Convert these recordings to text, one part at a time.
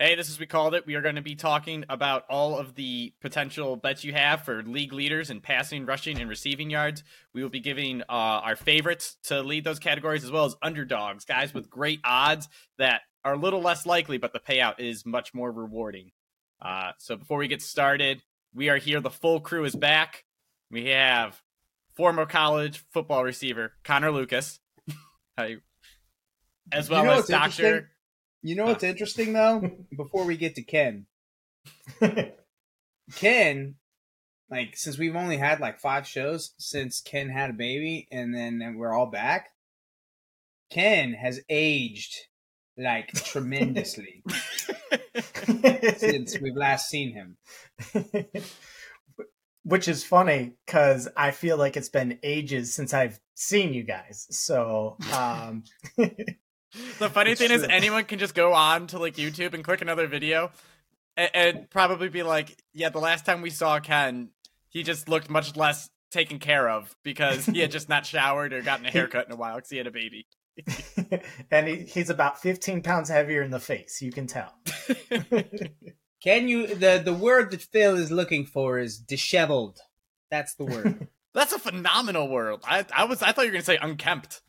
Hey, this is We Called It. We are going to be talking about all of the potential bets you have for league leaders in passing, rushing, and receiving yards. We will be giving uh, our favorites to lead those categories as well as underdogs, guys with great odds that are a little less likely, but the payout is much more rewarding. Uh, so before we get started, we are here. The full crew is back. We have former college football receiver Connor Lucas, Hi. as well You know as? Doctor. You know what's interesting though? Before we get to Ken, Ken, like since we've only had like five shows since Ken had a baby, and then and we're all back. Ken has aged like tremendously since we've last seen him. Which is funny because I feel like it's been ages since I've seen you guys. So, um, The funny It's thing is, anyone can just go on to like YouTube and click another video, and, and probably be like, "Yeah, the last time we saw Ken, he just looked much less taken care of because he had just not showered or gotten a haircut in a while because he had a baby." and he, he's about 15 pounds heavier in the face. You can tell. Can you the the word that Phil is looking for is disheveled. That's the word. That's a phenomenal word. I, I was I thought you were gonna say unkempt.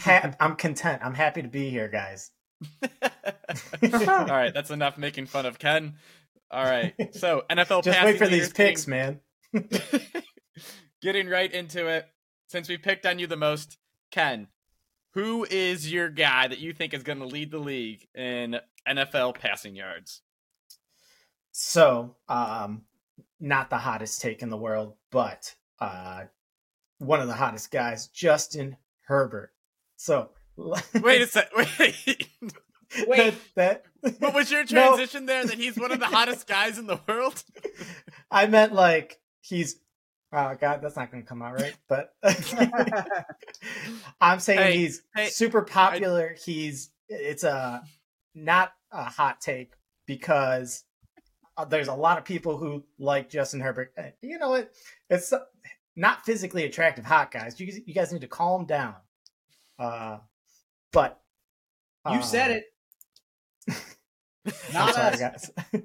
Ha- I'm content. I'm happy to be here, guys. All right, that's enough making fun of Ken. All right, so NFL Just passing wait for these picks, man. Getting right into it, since we picked on you the most, Ken, who is your guy that you think is going to lead the league in NFL passing yards? So, um, not the hottest take in the world, but uh, one of the hottest guys, Justin Herbert. So, Wait a sec. Wait. Wait. that, What was your No. transition there? That he's one of the hottest guys in the world? I meant like he's. Oh God, that's not going to come out right. But I'm saying Hey, he's hey, super popular. he's it's a not a hot take because uh, there's a lot of people who like Justin Herbert. You know what? It's not physically attractive hot guys. You you guys need to calm down. Uh, but you uh, said it. I'm Not sorry, us. guys.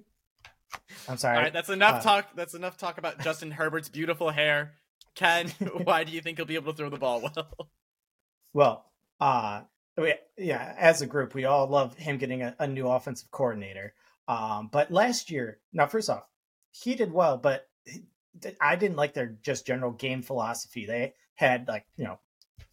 I'm sorry. All right, that's enough uh, talk. That's enough talk about Justin Herbert's beautiful hair. Ken, why do you think he'll be able to throw the ball well? Well, uh, we, yeah, as a group, we all love him getting a, a new offensive coordinator. Um, but last year, now first off, he did well, but I didn't like their just general game philosophy. They had like you know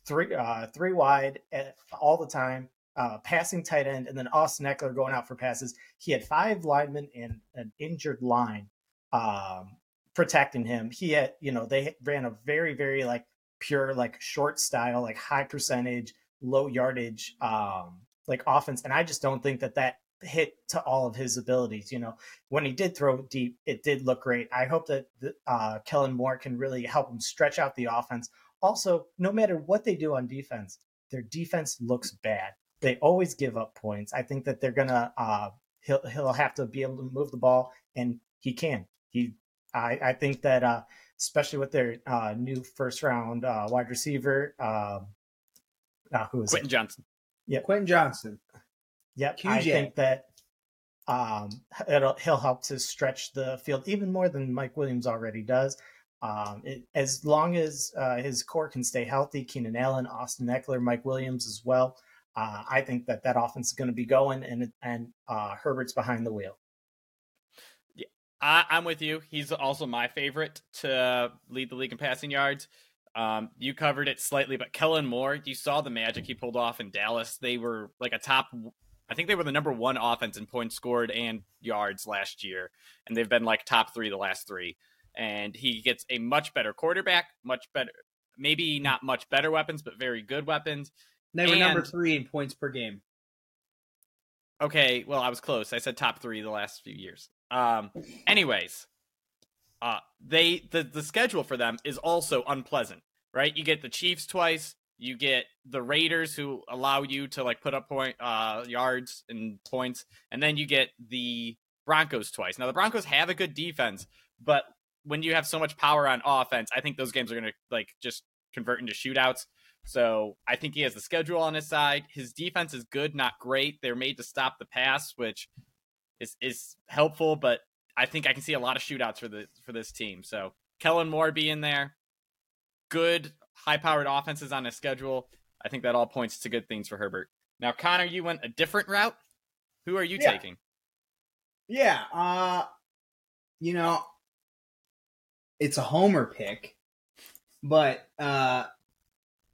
three uh, three wide at, all the time, uh, passing tight end, and then Austin Ekeler going out for passes. He had five linemen and an injured line um, protecting him. He had you know they ran a very very like pure like short style like high percentage low yardage um like offense and i just don't think that that hit to all of his abilities you know when he did throw deep it did look great i hope that the, uh kellen moore can really help him stretch out the offense also no matter what they do on defense their defense looks bad they always give up points i think that they're gonna uh he'll he'll have to be able to move the ball and he can he i i think that uh especially with their uh, new first round uh, wide receiver. Um, uh, who is Quentin it? Johnson. Yeah, Quentin Johnston. Yep, I think that um, it'll, he'll help to stretch the field even more than Mike Williams already does. Um, it, as long as uh, his core can stay healthy, Keenan Allen, Austin Ekeler, Mike Williams as well. Uh, I think that that offense is going to be going, and and uh, Herbert's behind the wheel. I, I'm with you. He's also my favorite to lead the league in passing yards. Um, you covered it slightly, but Kellen Moore, you saw the magic he pulled off in Dallas. They were like a top, I think they were the number one offense in points scored and yards last year, and they've been like top three the last three. And he gets a much better quarterback, much better, maybe not much better weapons, but very good weapons. They were number three in points per game. Okay, well, I was close. I said top three the last few years. Um, anyways, uh, they the the schedule for them is also unpleasant, right? You get the Chiefs twice, you get the Raiders who allow you to like put up point uh yards and points, and then you get the Broncos twice. Now the Broncos have a good defense, but when you have so much power on offense, I think those games are gonna like just convert into shootouts. So I think he has the schedule on his side. His defense is good, not great. They're made to stop the pass, which is is helpful, but I think I can see a lot of shootouts for the for this team. So Kellen Moore being there, good high powered offenses on his schedule. I think that all points to good things for Herbert. Now, Connor, you went a different route. Who are you Yeah. taking? Yeah, uh you know, it's a homer pick, but uh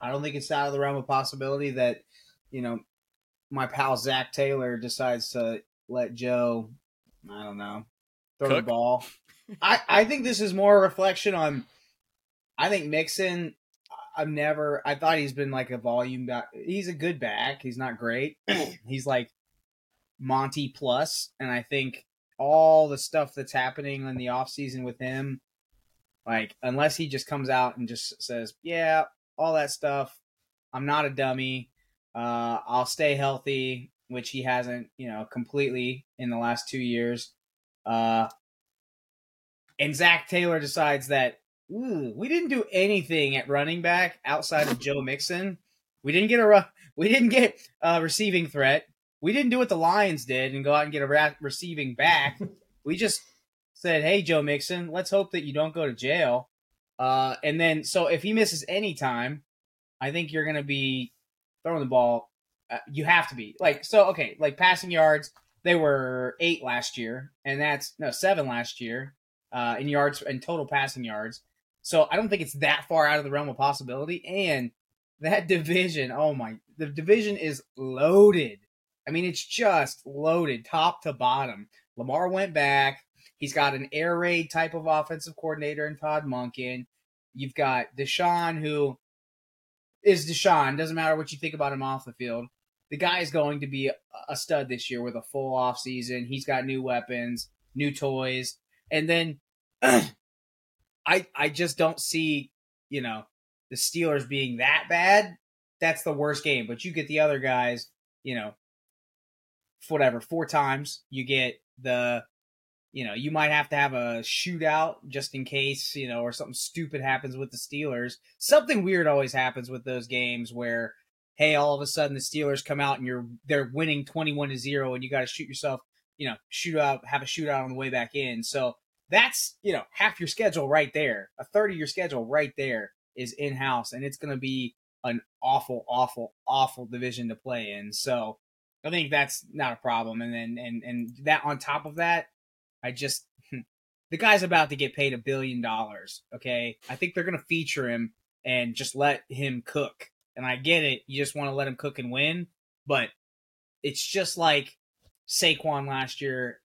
I don't think it's out of the realm of possibility that, you know, my pal Zac Taylor decides to let Joe, I don't know, throw Cook? the ball. I, I think this is more a reflection on I think Mixon I've never I thought he's been like a volume back he's a good back. He's not great. he's like Monty plus, and I think all the stuff that's happening in the offseason with him, like unless he just comes out and just says, Yeah, all that stuff, I'm not a dummy. Uh, I'll stay healthy, which he hasn't, you know, completely in the last two years. Uh, and Zac Taylor decides that ooh, we didn't do anything at running back outside of Joe Mixon. We didn't get a we didn't get a receiving threat. We didn't do what the Lions did and go out and get a receiving back. we just said, "Hey, Joe Mixon, let's hope that you don't go to jail." Uh, and then, so if he misses any time, I think you're going to be throwing the ball. Uh, you have to be like so. Okay, like passing yards, they were eight last year, and that's no seven last year uh, in yards and total passing yards. So I don't think it's that far out of the realm of possibility. And that division, oh my, the division is loaded. I mean, it's just loaded top to bottom. Lamar went back. He's got an air raid type of offensive coordinator in Todd Monken. You've got Deshaun, who is Deshaun. Doesn't matter what you think about him off the field. The guy is going to be a- stud this year with a full off season. He's got new weapons, new toys, and then I I just don't see you know the Steelers being that bad. That's the worst game. But you get the other guys, you know, whatever four times. You get the you know, you might have to have a shootout just in case, you know, or something stupid happens with the Steelers. Something weird always happens with those games where, hey, all of a sudden the Steelers come out and you're they're winning twenty one to zero, and you got to shoot yourself, you know, shoot out, have a shootout on the way back in. So that's you know half your schedule right there. A third of your schedule right there is in house, and it's going to be an awful, awful, awful division to play in. So I think that's not a problem. And then and and that on top of that, I just the guy's about to get paid a billion dollars. Okay, I think they're to feature him and just let him cook. And I get it, you just want to let him cook and win, but it's just like Saquon last year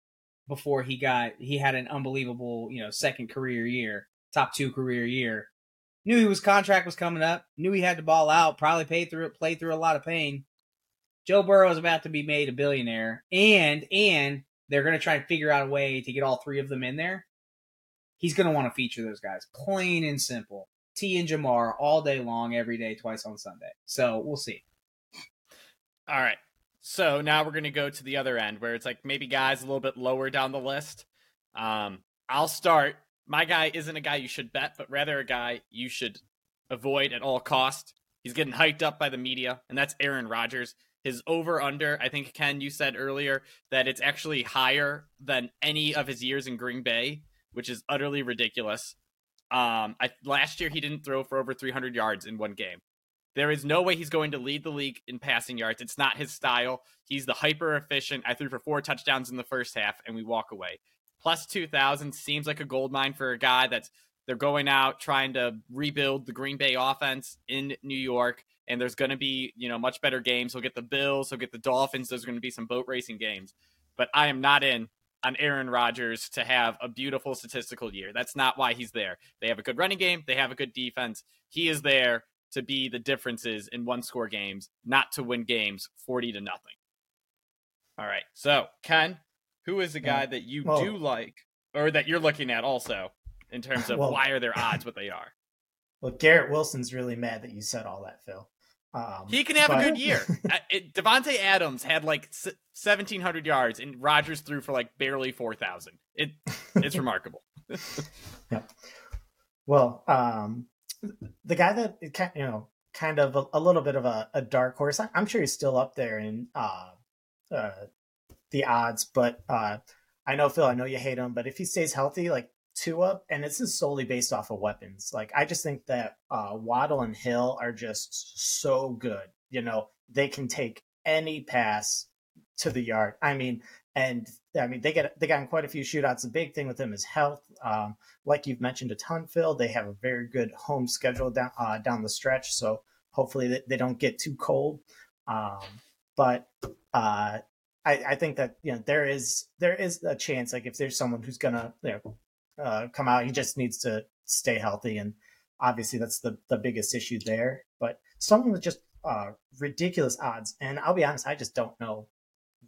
before he got he had an unbelievable you know second career year, top two career year. Knew his contract was coming up. Knew he had to ball out. Probably paid through it, played through a lot of pain. Joe Burrow is about to be made a billionaire, and and they're going to try and figure out a way to get all three of them in there. He's going to want to feature those guys, plain and simple. T and Ja'Marr all day long, every day, twice on Sunday. So we'll see. All right. So now we're going to go to the other end where it's like maybe guys a little bit lower down the list. Um, I'll start. My guy isn't a guy you should bet, but rather a guy you should avoid at all cost. He's getting hyped up by the media, and that's Aaron Rodgers. His over under, I think Ken, you said earlier that it's actually higher than any of his years in Green Bay, which is utterly ridiculous. Um, I, last year he didn't throw for over 300 yards in one game. There is no way he's going to lead the league in passing yards. It's not his style. He's the hyper efficient. I threw for four touchdowns in the first half, and we walk away. Plus 2,000 seems like a gold mine for a guy that's they're going out trying to rebuild the Green Bay offense in New York, and there's going to be you know much better games. He'll get the Bills, he'll get the Dolphins. There's going to be some boat racing games, but I am not in on Aaron Rodgers to have a beautiful statistical year. That's not why he's there. They have a good running game. They have a good defense. He is there to be the differences in one score games, not to win games 40 to nothing. All right. So, Ken, who is the guy that you well- do like or that you're looking at also in terms of Well- why are their odds what they are? Well, Garrett Wilson's really mad that you said all that, Phil. Um, He can have but- a good year. Uh, Davante Adams had like s- 1700 yards and Rodgers threw for like barely 4000. It it's remarkable. Yeah. Well, um, the guy that it you know kind of a, a little bit of a, a, dark horse. I'm sure he's still up there in uh, uh, the odds, but uh, I know Phil, I know you hate him, but if he stays healthy, like Tua, and this is solely based off of weapons. Like I just think that uh, Waddle and Hill are just so good. You know, they can take any pass to the yard. I mean, and I mean they get they got in quite a few shootouts. The big thing with them is health. Um, like you've mentioned a ton, Phil. They have a very good home schedule down uh, down the stretch, so hopefully they, they don't get too cold. Um, but uh, I, I think that you know there is there is a chance like if there's someone who's gonna you know uh, come out, he just needs to stay healthy, and obviously that's the the biggest issue there. But someone with just uh, ridiculous odds, and I'll be honest, I just don't know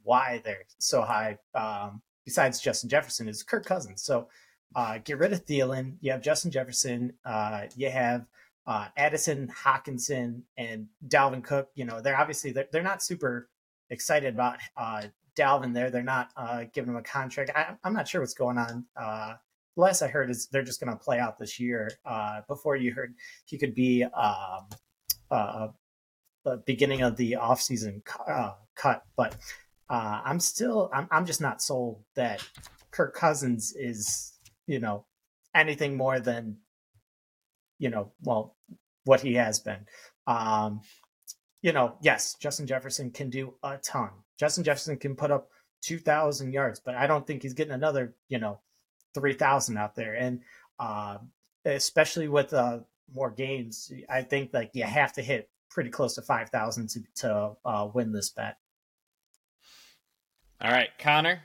why they're so high. Um, besides Justin Jefferson, is Kirk Cousins. So uh, get rid of Thielen. You have Justin Jefferson. Uh, you have uh, Addison Hockenson and Dalvin Cook. You know, they're obviously they're, they're not super excited about uh, Dalvin there. They're not uh, giving him a contract. I, am not sure what's going on. Uh, last I heard is they're just going to play out this year. Uh, before you heard he could be um, uh, the beginning of the offseason uh, cut, but uh, I'm still I'm I'm just not sold that Kirk Cousins is you know anything more than you know well what he has been. Um, you know, yes, Justin Jefferson can do a ton. Justin Jefferson can put up 2,000 yards, but I don't think he's getting another, you know, 3,000 out there. And uh, especially with uh, more games, I think like you have to hit pretty close to 5,000 to, to uh, win this bet. All right, Connor.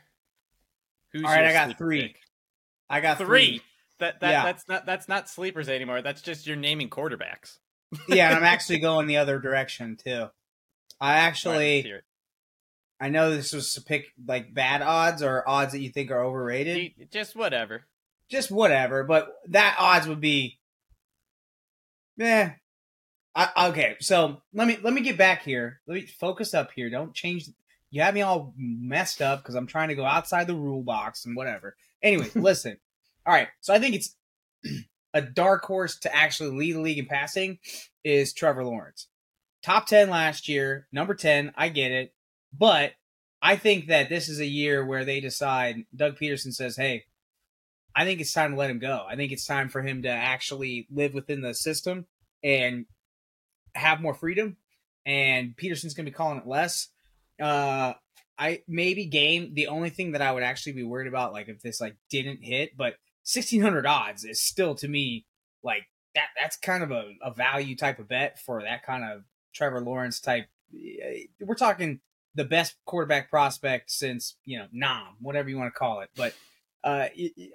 Who's All right, I got three. Pick? I got three. three. That, that yeah. that's not that's not sleepers anymore. That's just you're naming quarterbacks. yeah, I'm actually going the other direction too. I actually right, I know this was to pick like bad odds or odds that you think are overrated. Just whatever. Just whatever, but that odds would be Yeah. I, okay, so let me let me get back here. Let me focus up here. Don't change you have me all messed up because I'm trying to go outside the rule box and whatever. Anyway, listen. All right, so I think it's a dark horse to actually lead the league in passing is Trevor Lawrence. Top 10 last year, number 10, I get it. But I think that this is a year where they decide, Doug Pederson says, hey, I think it's time to let him go. I think it's time for him to actually live within the system and have more freedom. And Pederson's going to be calling it less. Uh, I maybe game. The only thing that I would actually be worried about, like if this like didn't hit, but sixteen hundred odds is still to me like that. That's kind of a, a value type of bet for that kind of Trevor Lawrence type. Eh, we're talking the best quarterback prospect since you know Nam, whatever you want to call it. But uh,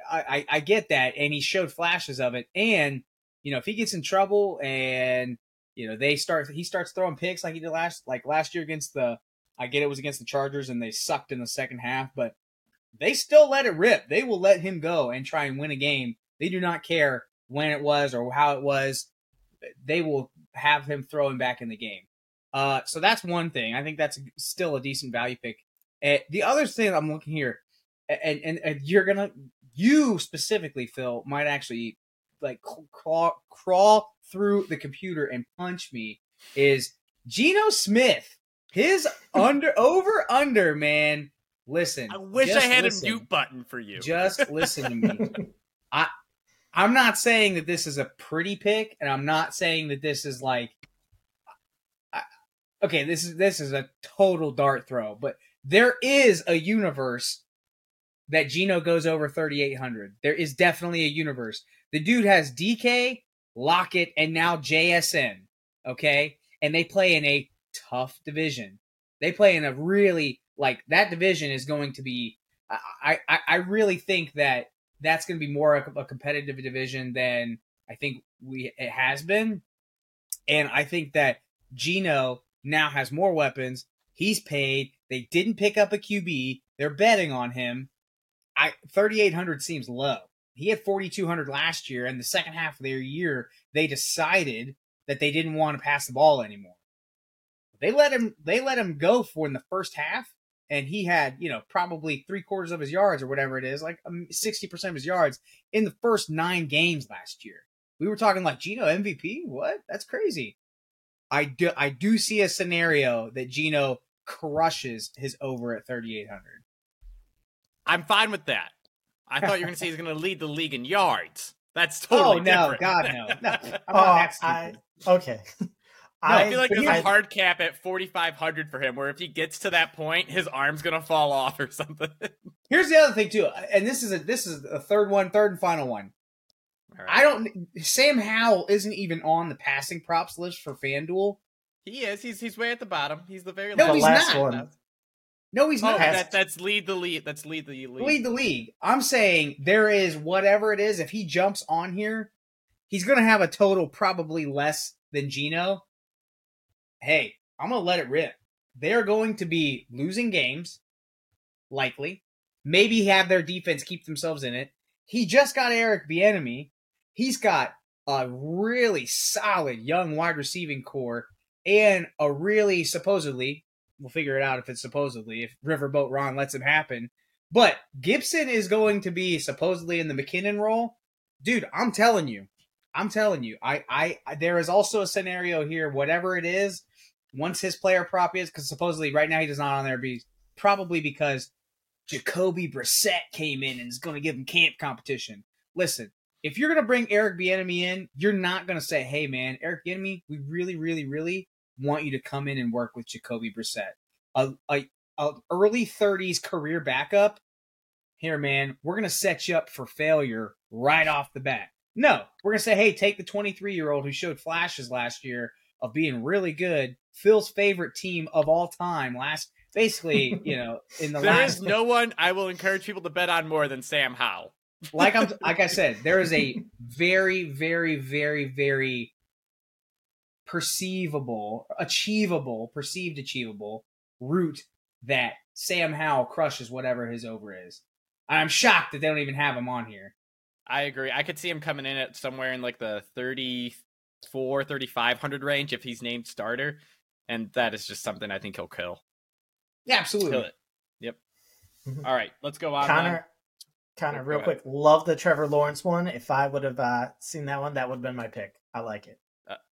I, I get that, and he showed flashes of it. And you know, if he gets in trouble and you know they start, he starts throwing picks like he did last, like last year against the I get it was against the Chargers and they sucked in the second half, but they still let it rip. They will let him go and try and win a game. They do not care when it was or how it was. They will have him throw him back in the game. Uh, so that's one thing. I think that's still a decent value pick. Uh, the other thing I'm looking here, and, and, and you're gonna, you specifically, Phil, might actually like crawl, crawl through the computer and punch me. Is Geno Smith his under over under man. Listen, I wish I had listen. a mute button for you. Just listen to me. I I'm not saying that this is a pretty pick, and I'm not saying that this is like okay, this is this is a total dart throw, but there is a universe that Geno goes over 3800. There is definitely a universe. The dude has DK, Lockett, and now JSN. Okay, and they play in a tough division. They play in a really like that division is going to be. I I, I really think that that's going to be more a, a competitive division than I think we it has been, and I think that Geno now has more weapons. He's paid. They didn't pick up a QB. They're betting on him. I 3800 seems low. He had 4200 last year and the second half of their year they decided that they didn't want to pass the ball anymore. They let him they let him go for in the first half, and he had you know probably three quarters of his yards or whatever it is, like um, sixty percent of his yards in the first nine games last year. We were talking like Geno MVP. What? That's crazy. I do I do see a scenario that Geno crushes his over at 3800. I'm fine with that. I thought you were going to say he's going to lead the league in yards. That's totally oh no, different. God no, no! I'm Oh, not that oh, I, stupid. okay. No, I, feel like but there's here's- a hard cap at 4,500 for him, where if he gets to that point, his arm's gonna fall off or something. Here's the other thing too, and this is a this is a third one, third and final one. I don't. Sam Howell isn't even on the passing props list for FanDuel. He is. He's he's way at the bottom. He's the very No, the last. he's last not. one. No, he's Oh, not. that, that's lead the lead. That's lead the lead. lead the league. I'm saying there is whatever it is. If he jumps on here, he's going to have a total probably less than Geno. Hey, I'm going to let it rip. They're going to be losing games, likely. Maybe have their defense keep themselves in it. He just got Eric Bieniemy. He's got a really solid young wide receiving core and a really supposedly we'll figure it out if it's supposedly if Riverboat Ron lets it happen. But Gibson is going to be supposedly in the McKinnon role. Dude, I'm telling you. I'm telling you. I I, I there is also a scenario here whatever it is once his player prop is cuz supposedly right now he does not on there be probably because Jacoby Brissett came in and is going to give him camp competition. Listen, if you're going to bring Eric Bieniemy in, you're not going to say, "Hey man, Eric Bieniemy, we really really really want you to come in and work with Jacoby Brissett. A, a, a early 30s career backup. Here, man, we're gonna set you up for failure right off the bat. No, we're gonna say, hey, take the 23 year old who showed flashes last year of being really good, Phil's favorite team of all time. Last, basically, you know, in the There last is no one I will encourage people to bet on more than Sam Howell. Like I'm like I said, there is a very, very, very, very perceivable, achievable, perceived achievable route that Sam Howell crushes whatever his over is. I'm shocked that they don't even have him on here. I agree. I could see him coming in at somewhere in like the 34, 3500 range if he's named starter. And that is just something I think he'll kill. Yeah, absolutely. Kill it. Yep. Mhm. All right, let's go on. Connor, Connor, Go real quick, love the Trevor Lawrence one. If I would have uh, seen that one, that would have been my pick. I like it.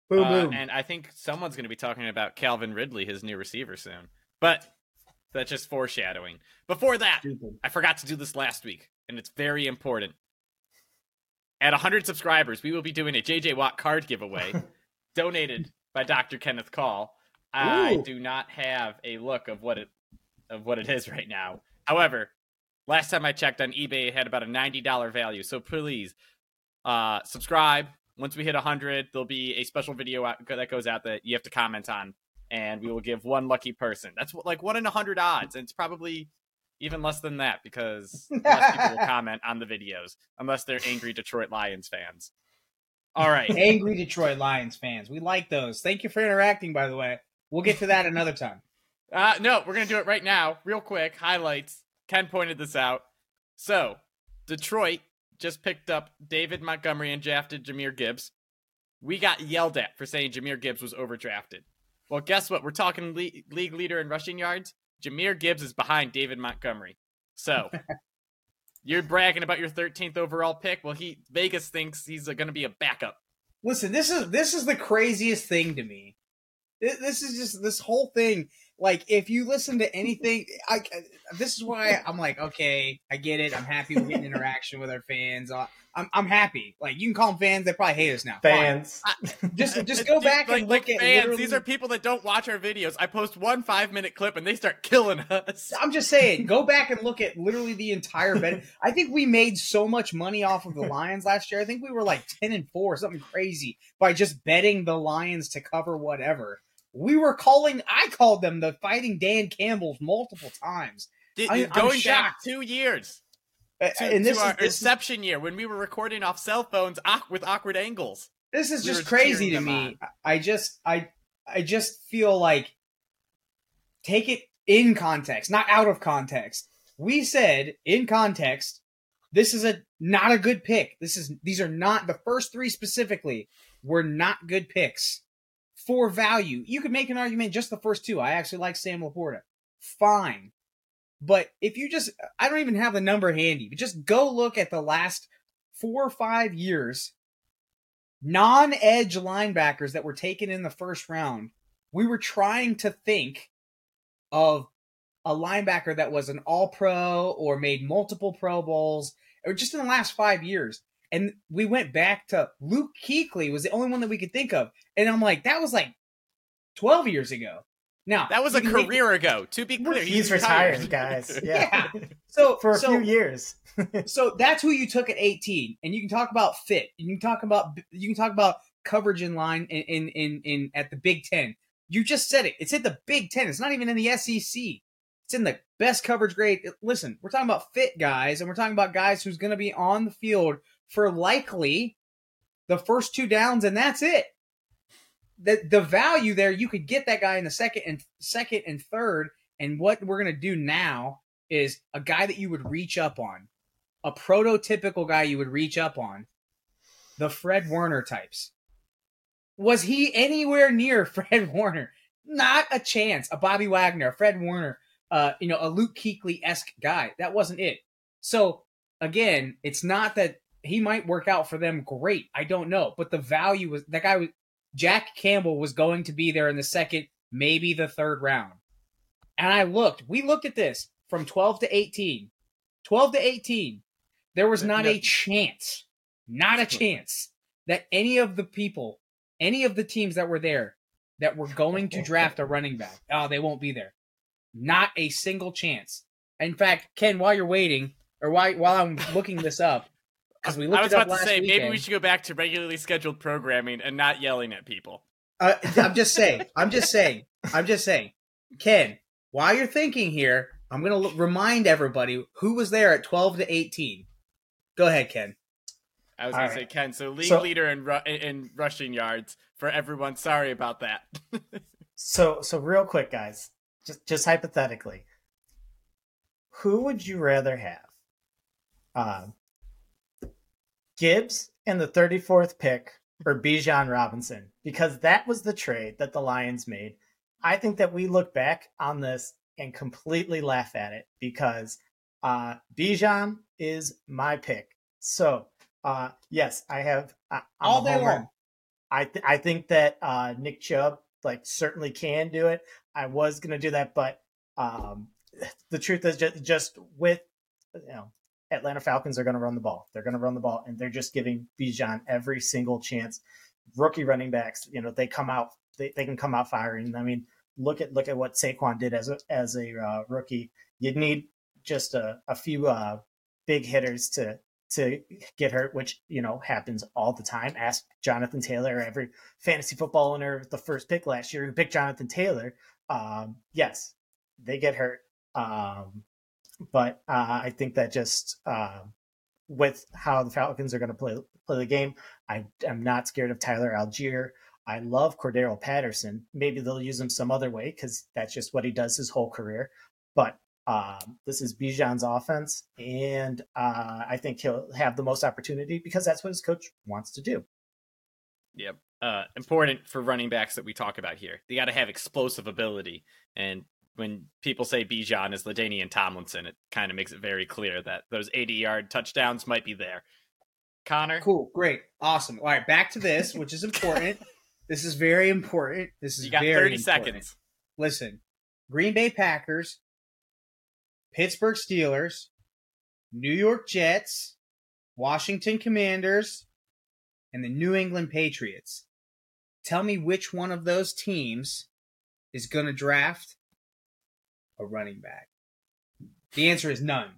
Boom, Uh, boom. and I think someone's going to be talking about Calvin Ridley, his new receiver, soon. But that's just foreshadowing. Before that, Stupid. I forgot to do this last week, and it's very important. At 100 subscribers, we will be doing a JJ Watt card giveaway donated by Dr. Kenneth Call. I do not have a look of what it of what it is right now. However, last time I checked on eBay, it had about a $90 value. So please uh, subscribe. Once we hit 100, there'll be a special video out, that goes out that you have to comment on, and we will give one lucky person. That's like one in a 100 odds, and it's probably even less than that because less people will comment on the videos unless they're angry Detroit Lions fans. All right. Angry Detroit Lions fans. We like those. Thank you for interacting, by the way. We'll get to that another time. Uh, no, we're gonna do it right now, real quick. Highlights. Ken pointed this out. So, Detroit just picked up David Montgomery and drafted Jahmyr Gibbs. We got yelled at for saying Jahmyr Gibbs was overdrafted. Well, guess what? We're talking le- league leader in rushing yards. Jahmyr Gibbs is behind David Montgomery. So, you're bragging about your 13th overall pick. Well, he Vegas thinks he's going to be a backup. Listen, this is this is the craziest thing to me. This, this is just this whole thing. Like, if you listen to anything, I this is why I'm like, okay, I get it. I'm happy we're getting interaction with our fans. Uh, I'm I'm happy. Like, you can call them fans. They probably hate us now. Fine. Fans. Just just go back like, and like look at fans. literally- These are people that don't watch our videos. I post one five minute clip and they start killing us. I'm just saying, go back and look at literally the entire bet. I think we made so much money off of the Lions last year. I think we were like 10 and 4, something crazy, by just betting the Lions to cover whatever. We were calling, I called them the fighting Dan Campbells multiple times. Did- I- going back two years Uh, to, and this to our is, this, is, year when we were recording off cell phones with awkward angles. this is we just crazy to me. I just, I, I just feel like take it in context, not out of context. We said in context, this is a not a good pick. This is these are not the first three specifically were not good picks for value. You could make an argument just the first two. I actually like Sam Laporta. Fine. But if you just I don't even have the number handy, but just go look at the last four or five years. non-edge linebackers that were taken in the first round, we were trying to think of a linebacker that was an all pro or made multiple pro bowls or just in the last five years. And we went back to Luke Kuechly was the only one that we could think of. And I'm like, that was like 12 years ago. Now That was a can make- career ago. To be clear, He's retired, guys. Yeah. Yeah. So For a so, few years. so that's who you took at 18 and you can talk about fit you can talk about you can talk about coverage in line in in in, in at the big 10 you just said it it's in the big 10 it's not even in the sec it's in the best coverage grade listen we're talking about fit guys and we're talking about guys who's going to be on the field for likely the first two downs and that's it the the value there you could get that guy in the second and second and third and what we're going to do now is a guy that you would reach up on a prototypical guy you would reach up on, the Fred Warner types. Was he anywhere near Fred Warner? Not a chance. A Bobby Wagner, a Fred Warner, uh, you know, a Luke Kuechly esque guy. That wasn't it. So again, it's not that he might work out for them great. I don't know, but the value was that guy was Jack Campbell was going to be there in the second, maybe the third round. And I looked. We looked at this from 12 to 18. 12 to 18. There was not No. a chance, not a chance that any of the people, any of the teams that were there that were going to draft a running back, oh, they won't be there. Not a single chance. In fact, Ken, while you're waiting, or while, while I'm looking this up, because we looked I was it up about to last say maybe we should go back to regularly scheduled programming and not yelling at people. Uh, I'm just saying. I'm just saying. I'm just saying. Ken, while you're thinking here, I'm going to l- remind everybody who was there at 12 to 18. Go ahead, Ken. I was All going to say Ken, so league So- leader in ru- in rushing yards for everyone. Sorry about that. So so real quick, guys, just just hypothetically, who would you rather have? Um, Gibbs and the 34th pick or Bijan Robinson? Because that was the trade that the Lions made. I think that we look back on this and completely laugh at it because uh, Bijan is my pick. So uh, yes, I have I'm All day long. I th- I think that uh, Nick Chubb like certainly can do it. I was gonna do that, but um, the truth is just just with you know Atlanta Falcons are gonna run the ball. They're gonna run the ball, and they're just giving Bijan every single chance. Rookie running backs, you know, they come out they, they can come out firing. I mean, look at look at what Saquon did as a as a uh, rookie. You'd need just a, a few uh, big hitters to to get hurt, which you know happens all the time. Ask Jonathan Taylor, every fantasy football owner, the first pick last year who picked Jonathan Taylor. Um, yes, they get hurt, um, but uh, I think that just uh, with how the Falcons are going to play play the game, I am not scared of Tyler Allgeier. I love Cordarrelle Patterson. Maybe they'll use him some other way because that's just what he does his whole career. But um, this is Bijan's offense, and uh, I think he'll have the most opportunity because that's what his coach wants to do. Yep. Uh, important for running backs that we talk about here. They got to have explosive ability. And when people say Bijan is Ladainian Tomlinson, it kind of makes it very clear that those 80 yard touchdowns might be there. Connor? Cool. Great. Awesome. All right. Back to this, which is important. this is very important. This is You got very 30 important. seconds. Listen, Green Bay Packers, Pittsburgh Steelers, New York Jets, Washington Commanders, and the New England Patriots. Tell me which one of those teams is going to draft a running back. The answer is none.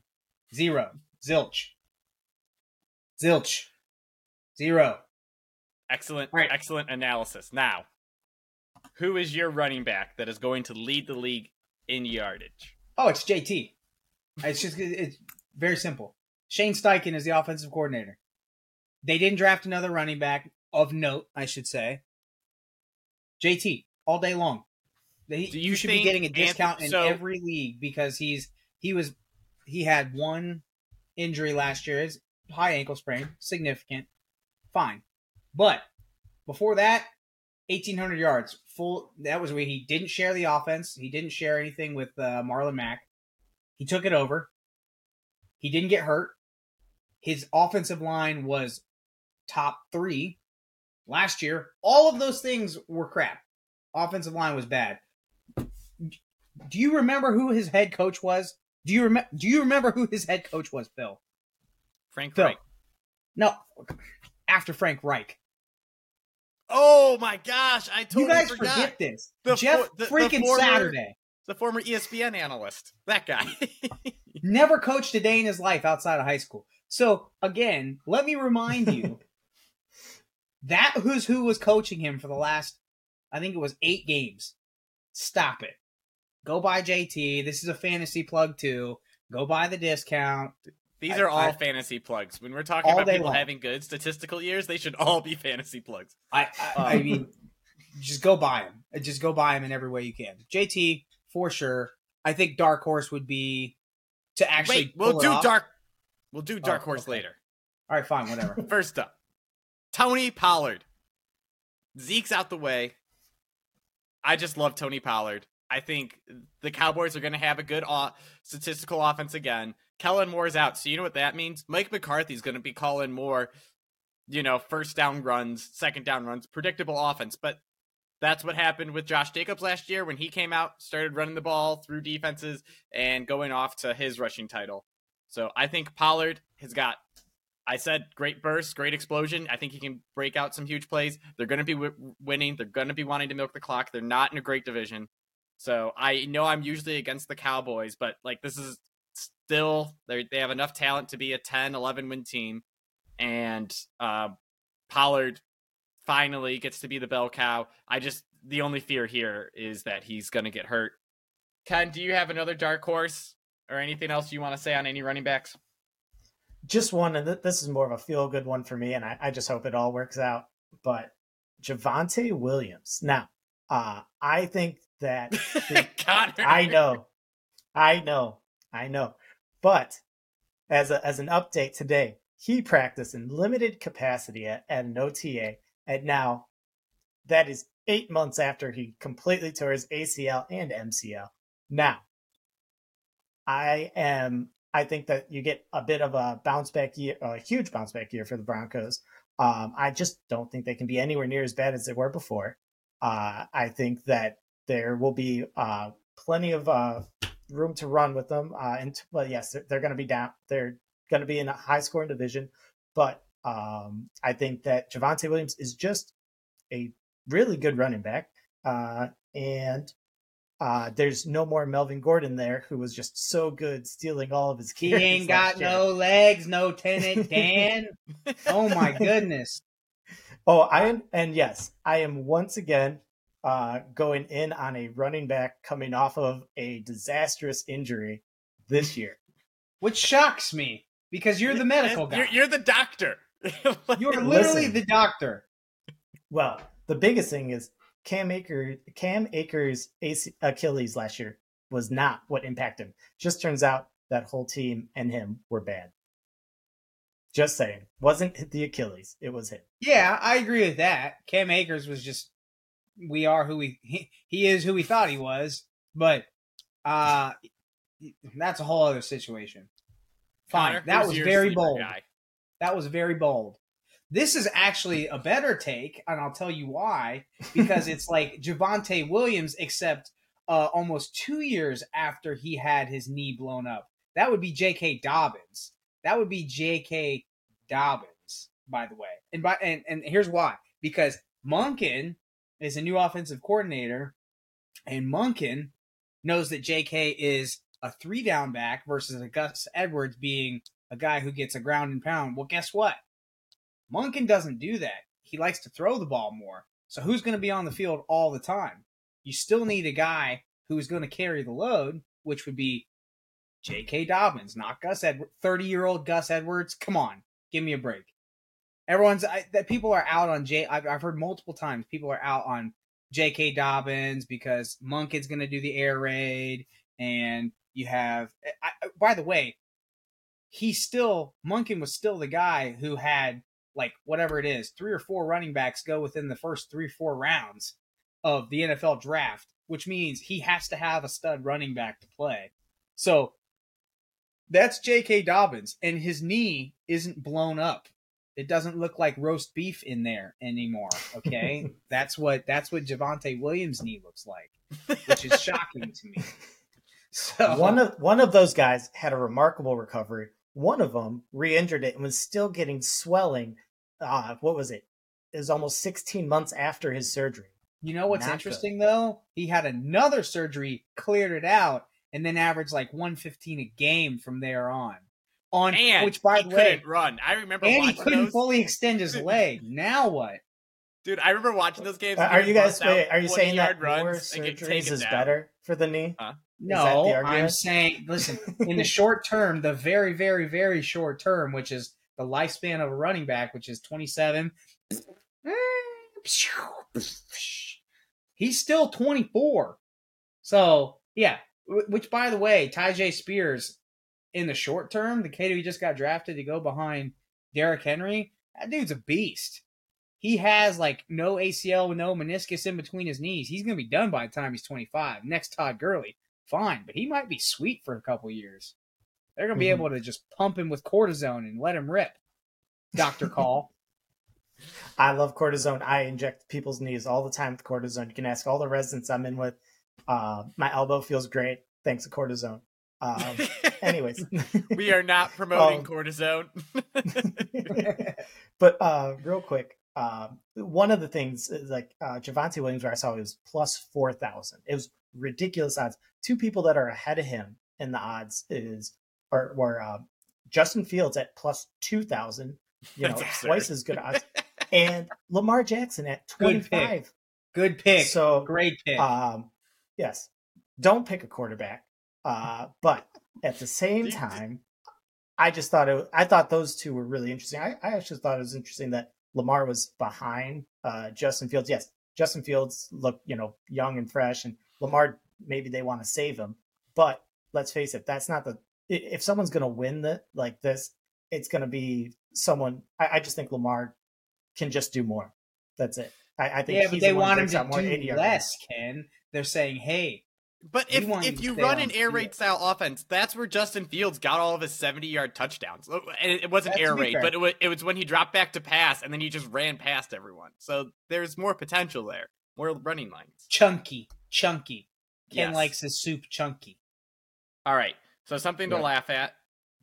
Zero. Zilch. Zilch. Zero. Excellent, right. excellent analysis. Now, who is your running back that is going to lead the league in yardage? Oh, it's JT. It's just it's very simple. Shane Steichen is the offensive coordinator. They didn't draft another running back of note, I should say. JT all day long. Do you, should be getting a discount Anth- in every league because he's he was he had one injury last year, his high ankle sprain, significant, fine. But before that, eighteen hundred yards, full. That was where he didn't share the offense. He didn't share anything with uh, Marlon Mack. He took it over. He didn't get hurt. His offensive line was top three Last year, all of those things were crap. Offensive line was bad. Do you remember who his head coach was? Do you remember? Do you remember who his head coach was, Phil? Frank Phil. Reich. No, after Frank Reich. Oh my gosh, I totally you guys forgot. forget this. The Jeff for- the- the freaking former- Saturday The former ESPN analyst. That guy. never coached a day in his life outside of high school. So again, let me remind you that who's who was coaching him for the last, I think it was eight games. Stop it. Go buy JT. This is a fantasy plug too. Go buy the discount. These I- are all I- fantasy plugs. When we're talking about people long. having good statistical years, they should all be fantasy plugs. I I, I um, mean, just go buy them. Uh, just go buy them in every way you can. JT for sure. I think dark horse would be to actually. Wait, we'll do off. dark. We'll do dark Oh, horse okay. later. All right, fine, whatever. First up, Tony Pollard. Zeke's out the way. I just love Tony Pollard. I think the Cowboys are going to have a good o- statistical offense again. Kellen Moore's out, so you know what that means. Mike McCarthy's going to be calling more, you know, first down runs, second down runs, predictable offense. But that's what happened with Josh Jacobs last year when he came out, started running the ball through defenses and going off to his rushing title. So I think Pollard has got I said great burst, great explosion. I think he can break out some huge plays. They're going to be w- winning. They're going to be wanting to milk the clock. They're not in a great division. So I know I'm usually against the Cowboys, but like this is still they they have enough talent to be a 10, 11 win team and uh Pollard finally gets to be the bell cow. I just the only fear here is that he's going to get hurt. Ken, do you have another dark horse or anything else you want to say on any running backs? just one, and th- this is more of a feel good one for me, and I, I just hope it all works out. But Javonte Williams. Now, uh, I think that. I know, I know, I know. But as a, as an update today, he practiced in limited capacity at, at an OTA, and now that is eight months after he completely tore his ACL and MCL. Now, I am. I think that you get a bit of a bounce back year, a huge bounce back year for the Broncos. Um, I just don't think they can be anywhere near as bad as they were before. Uh, I think that there will be uh, plenty of uh, room to run with them. Uh, and well, yes, they're, they're going to be down. They're going to be in a high scoring division, but um, I think that Javonte Williams is just a really good running back. Uh, and uh, there's no more Melvin Gordon there, who was just so good, stealing all of his. He carries ain't got year. no legs, no tenant Dan. oh my goodness. Oh, I am, and yes, I am once again uh, going in on a running back coming off of a disastrous injury this year. Which shocks me because you're the medical guy. You're, you're the doctor. You're literally Listen. the doctor. Well, the biggest thing is Cam Akers, Cam Akers' AC, Achilles last year was not what impacted him. Just turns out that whole team and him were bad. Just saying, wasn't the Achilles? It was him. Yeah, I agree with that. Cam Akers was just we are who we he, he is who we thought he was, but uh that's a whole other situation. Fine. Connor, that was very bold. guy? That was very bold. This is actually a better take, and I'll tell you why. Because it's like Javonte Williams, except uh, almost two years after he had his knee blown up. That would be J.K. Dobbins. That would be J.K. Dobbins, by the way. And by and, and here's why. Because Monken is a new offensive coordinator, and Monken knows that J.K. is a three down back versus a Gus Edwards being a guy who gets a ground and pound. Well, guess what? Monken doesn't do that. He likes to throw the ball more. So who's going to be on the field all the time? You still need a guy who is going to carry the load, which would be J.K. Dobbins, not Gus Edwards. Thirty-year-old Gus Edwards. Come on, give me a break. Everyone's I, that people are out on J. I've, I've heard multiple times people are out on J.K. Dobbins because Monken's going to do the air raid, and you have. Eh, I, I- by the way, he still Monken was still the guy who had like whatever it is, three or four running backs go within the first three four rounds of the NFL draft, which means he has to have a stud running back to play. So that's J.K. Dobbins, and his knee isn't blown up. It doesn't look like roast beef in there anymore. Okay, that's what that's what Javonte Williams' knee looks like, which is shocking to me. So One of one of those guys had a remarkable recovery. One of them re-injured it and was still getting swelling. Uh, what was it? It was almost 16 months after his surgery. You know what's Not interesting though? He had another surgery, cleared it out, and then averaged like 115 a game from there on. On And which, by he the way, couldn't run. I remember and he couldn't those. fully extend his leg. Now what? Dude, I remember watching those games. Uh, are you guys? Wait, are you saying that 20-yard more runs and get surgeries is down. better for the knee? Huh? No, I'm saying, listen, in the short term, the very, very, very short term, which is the lifespan of a running back, which is 27, he's still 24. So, yeah, which, by the way, Tyjae Spears, in the short term, the kid who just got drafted to go behind Derrick Henry, that dude's a beast. He has like no ACL, no meniscus in between his knees. He's going to be done by the time he's 25. Next Todd Gurley fine, but he might be sweet for a couple years. They're gonna be Mhm. able to just pump him with cortisone and let him rip. Doctor Call. I love cortisone. I inject people's knees all the time with cortisone. You can ask all the residents I'm in with. Uh, my elbow feels great thanks to cortisone. Um, anyways, we are not promoting Um, cortisone. but uh, real quick, um, one of the things is like uh, Javonte Williams, where I saw it was plus four thousand. It was ridiculous odds. Two people that are ahead of him in the odds is or were uh, Justin Fields at plus two thousand. You know, That's absurd. twice as good odds, and Lamar Jackson at twenty five. Good pick. Good pick. So Great pick. um, yes, don't pick a quarterback. Uh, but at the same time, I just thought it. I thought those two were really interesting. I, I actually thought it was interesting that Lamar was behind uh, Justin Fields. Yes, Justin Fields looked you know young and fresh, and Lamar maybe they want to save him. But let's face it, that's not the. If someone's going to win the like this, it's going to be someone. I, I just think Lamar can just do more. That's it. I, I think yeah, but they the want him to do less, Ken. They're saying, hey, But if you if you run an air raid style offense, that's where Justin Fields got all of his seventy yard touchdowns. Oh, And it, it wasn't That's air raid, fair. but it was, it was when he dropped back to pass and then he just ran past everyone. So there's more potential there, more running lines. chunky, chunky. Ken Yes. likes his soup chunky. All right, so something to Yeah. laugh at.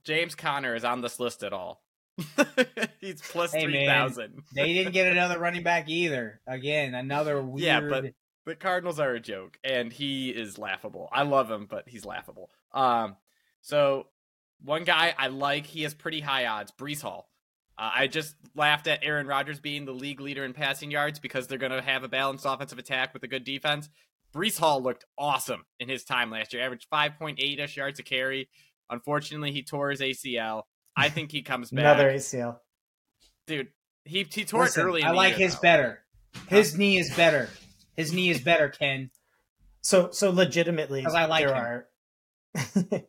James Conner is on this list at all. He's plus Hey, three thousand. They didn't get another running back either. Again, another weird. Yeah, but- The Cardinals are a joke, and he is laughable. I love him, but he's laughable. Um, so one guy I like, he has pretty high odds. Breece Hall. Uh, I just laughed at Aaron Rodgers being the league leader in passing yards because they're going to have a balanced offensive attack with a good defense. Breece Hall looked awesome in his time last year, averaged 5.8 ish yards a carry. Unfortunately, he tore his ACL. I think he comes back. Another ACL. Dude, he, he tore Listen, it early. In I like year, his though. better. His knee is better. His knee is better, Ken. So so legitimately, I like there him. are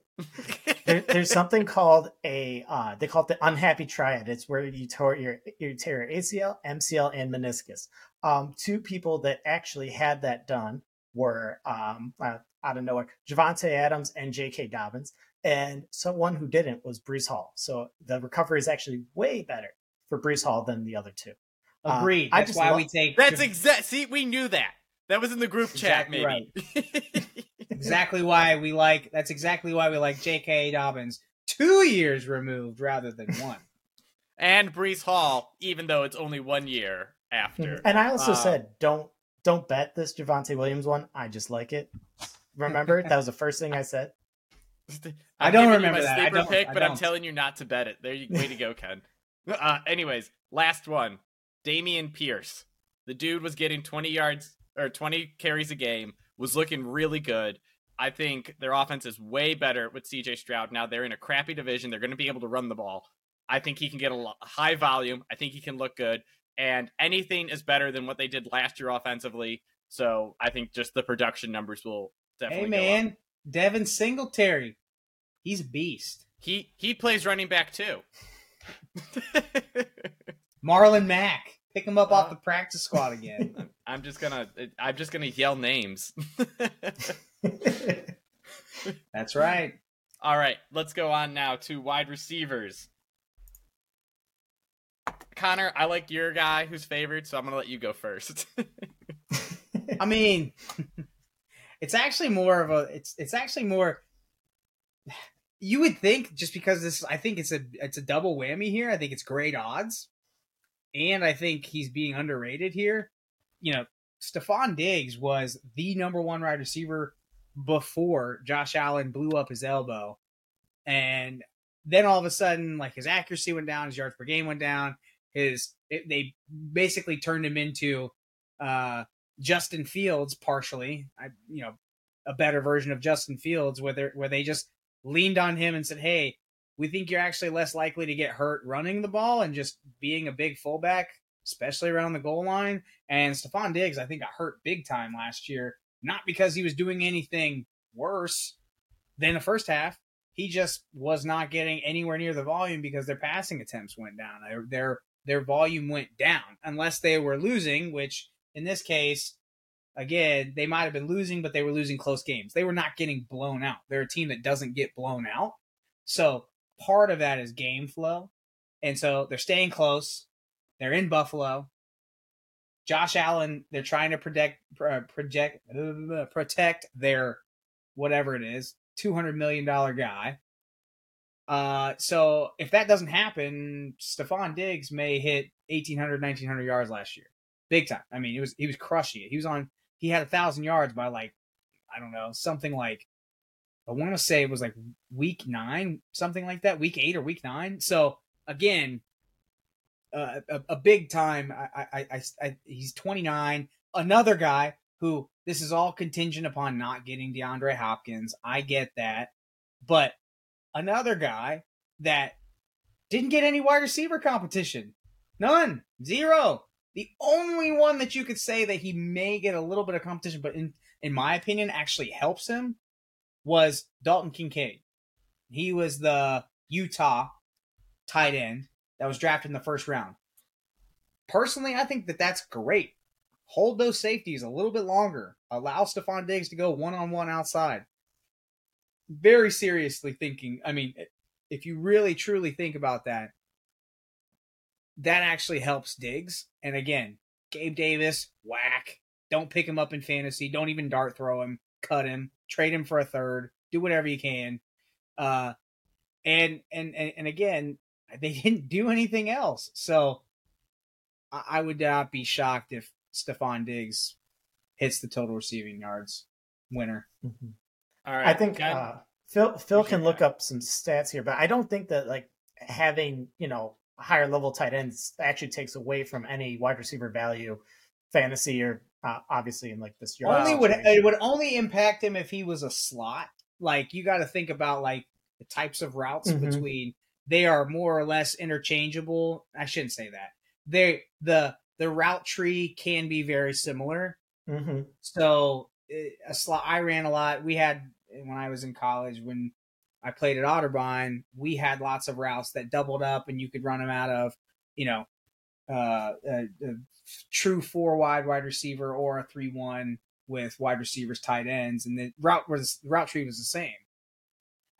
there, there's something called a uh, they call it the unhappy triad. It's where you tore your you tear your ACL, MCL, and meniscus. Um, two people that actually had that done were um, uh, out of nowhere, Javante Adams and J.K. Dobbins, and someone who didn't was Breece Hall. So the recovery is actually way better for Breece Hall than the other two. Uh, Agreed. I That's just why lo- we take That's exact. See, we knew that. That was in the group chat, Exactly maybe. exactly why we like. That's exactly why we like J.K. Dobbins two years removed rather than one. and Breece Hall, even though it's only one year after. And I also Uh, said don't don't bet this Javonte Williams one. I just like it. Remember that was the first thing I said. I I'm don't giving you remember my that. I sleeper don't- pick, I but I'm telling you not to bet it. There, you, way to go, Ken. Uh, anyways, last one, Dameon Pierce. The dude was getting 20 yards or 20 carries a game. Was looking really good. I think their offense is way better with CJ Stroud. Now they're in a crappy division. They're going to be able to run the ball. I think he can get a high volume. I think he can look good. And anything is better than what they did last year offensively. So I think just the production numbers will definitely hey man, Devin Singletary, he's a beast. He he plays running back too. Marlon Mack, pick him up Uh, off the practice squad again. I'm just gonna I'm just gonna yell names. That's right. All right, let's go on now to wide receivers. Connor, I like your guy who's favored, so I'm gonna let you go first. I mean, it's actually more of a it's it's actually more. You would think just because this, I think it's a it's a double whammy here. I think it's great odds, and I think he's being underrated here. You know, Stefon Diggs was the number one wide receiver before Josh Allen blew up his elbow, and then all of a sudden, like his accuracy went down, his yards per game went down. His it, they basically turned him into uh, Justin Fields partially. I you know a better version of Justin Fields where where they just leaned on him and said, "Hey, we think you're actually less likely to get hurt running the ball and just being a big fullback, especially around the goal line." And Stefon Diggs, I think, got hurt big time last year, not because he was doing anything worse than the first half. He just was not getting anywhere near the volume because their passing attempts went down. Their, their volume went down unless they were losing, which in this case, again, they might have been losing, but they were losing close games. They were not getting blown out. They're a team that doesn't get blown out. So part of that is game flow. And so they're staying close. They're in Buffalo. Josh Allen, they're trying to protect uh, project protect their whatever it is, two hundred million dollar guy. Uh, so if that doesn't happen, Stefon Diggs may hit 1800, 1900 yards last year, big time. I mean, it was he was crushing it. He was on. He had a thousand yards by like, I don't know, something like. I want to say it was like week nine, something like that, week eight or week nine. So again, uh, a, a big time. I, I, I, I, he's 29. Another guy who this is all contingent upon not getting DeAndre Hopkins. I get that, but another guy that didn't get any wide receiver competition. None. Zero. The only one that you could say that he may get a little bit of competition, but in, in my opinion, actually helps him was Dalton Kincaid. He was the Utah tight end that was drafted in the first round. Personally, I think that that's great. Hold those safeties a little bit longer. Allow Stefon Diggs to go one on one outside. Very seriously thinking, I mean, if you really truly think about that, that actually helps Diggs. And again, Gabe Davis, whack. Don't pick him up in fantasy. Don't even dart throw him. Cut him. Trade him for a third. Do whatever you can. Uh, and and and, and again, they didn't do anything else. So I, I would not be shocked if Stefon Diggs hits the total receiving yards winner. Mm-hmm. All right. I think uh, Phil Phil can look up some stats here, but I don't think that like having, you know, higher level tight ends actually takes away from any wide receiver value fantasy or uh, obviously in like this year. Only would it would only impact him if he was a slot. Like you got to think about like the types of routes mm-hmm. between they are more or less interchangeable. I shouldn't say that. They the the route tree can be very similar. Mm-hmm. So eh, a slot I ran a lot. We had when I was in college when I played at Otterbein, we had lots of routes that doubled up, and you could run them out of you know uh, a, a true four wide wide receiver or a three one with wide receivers tight ends, and the route was the route tree was the same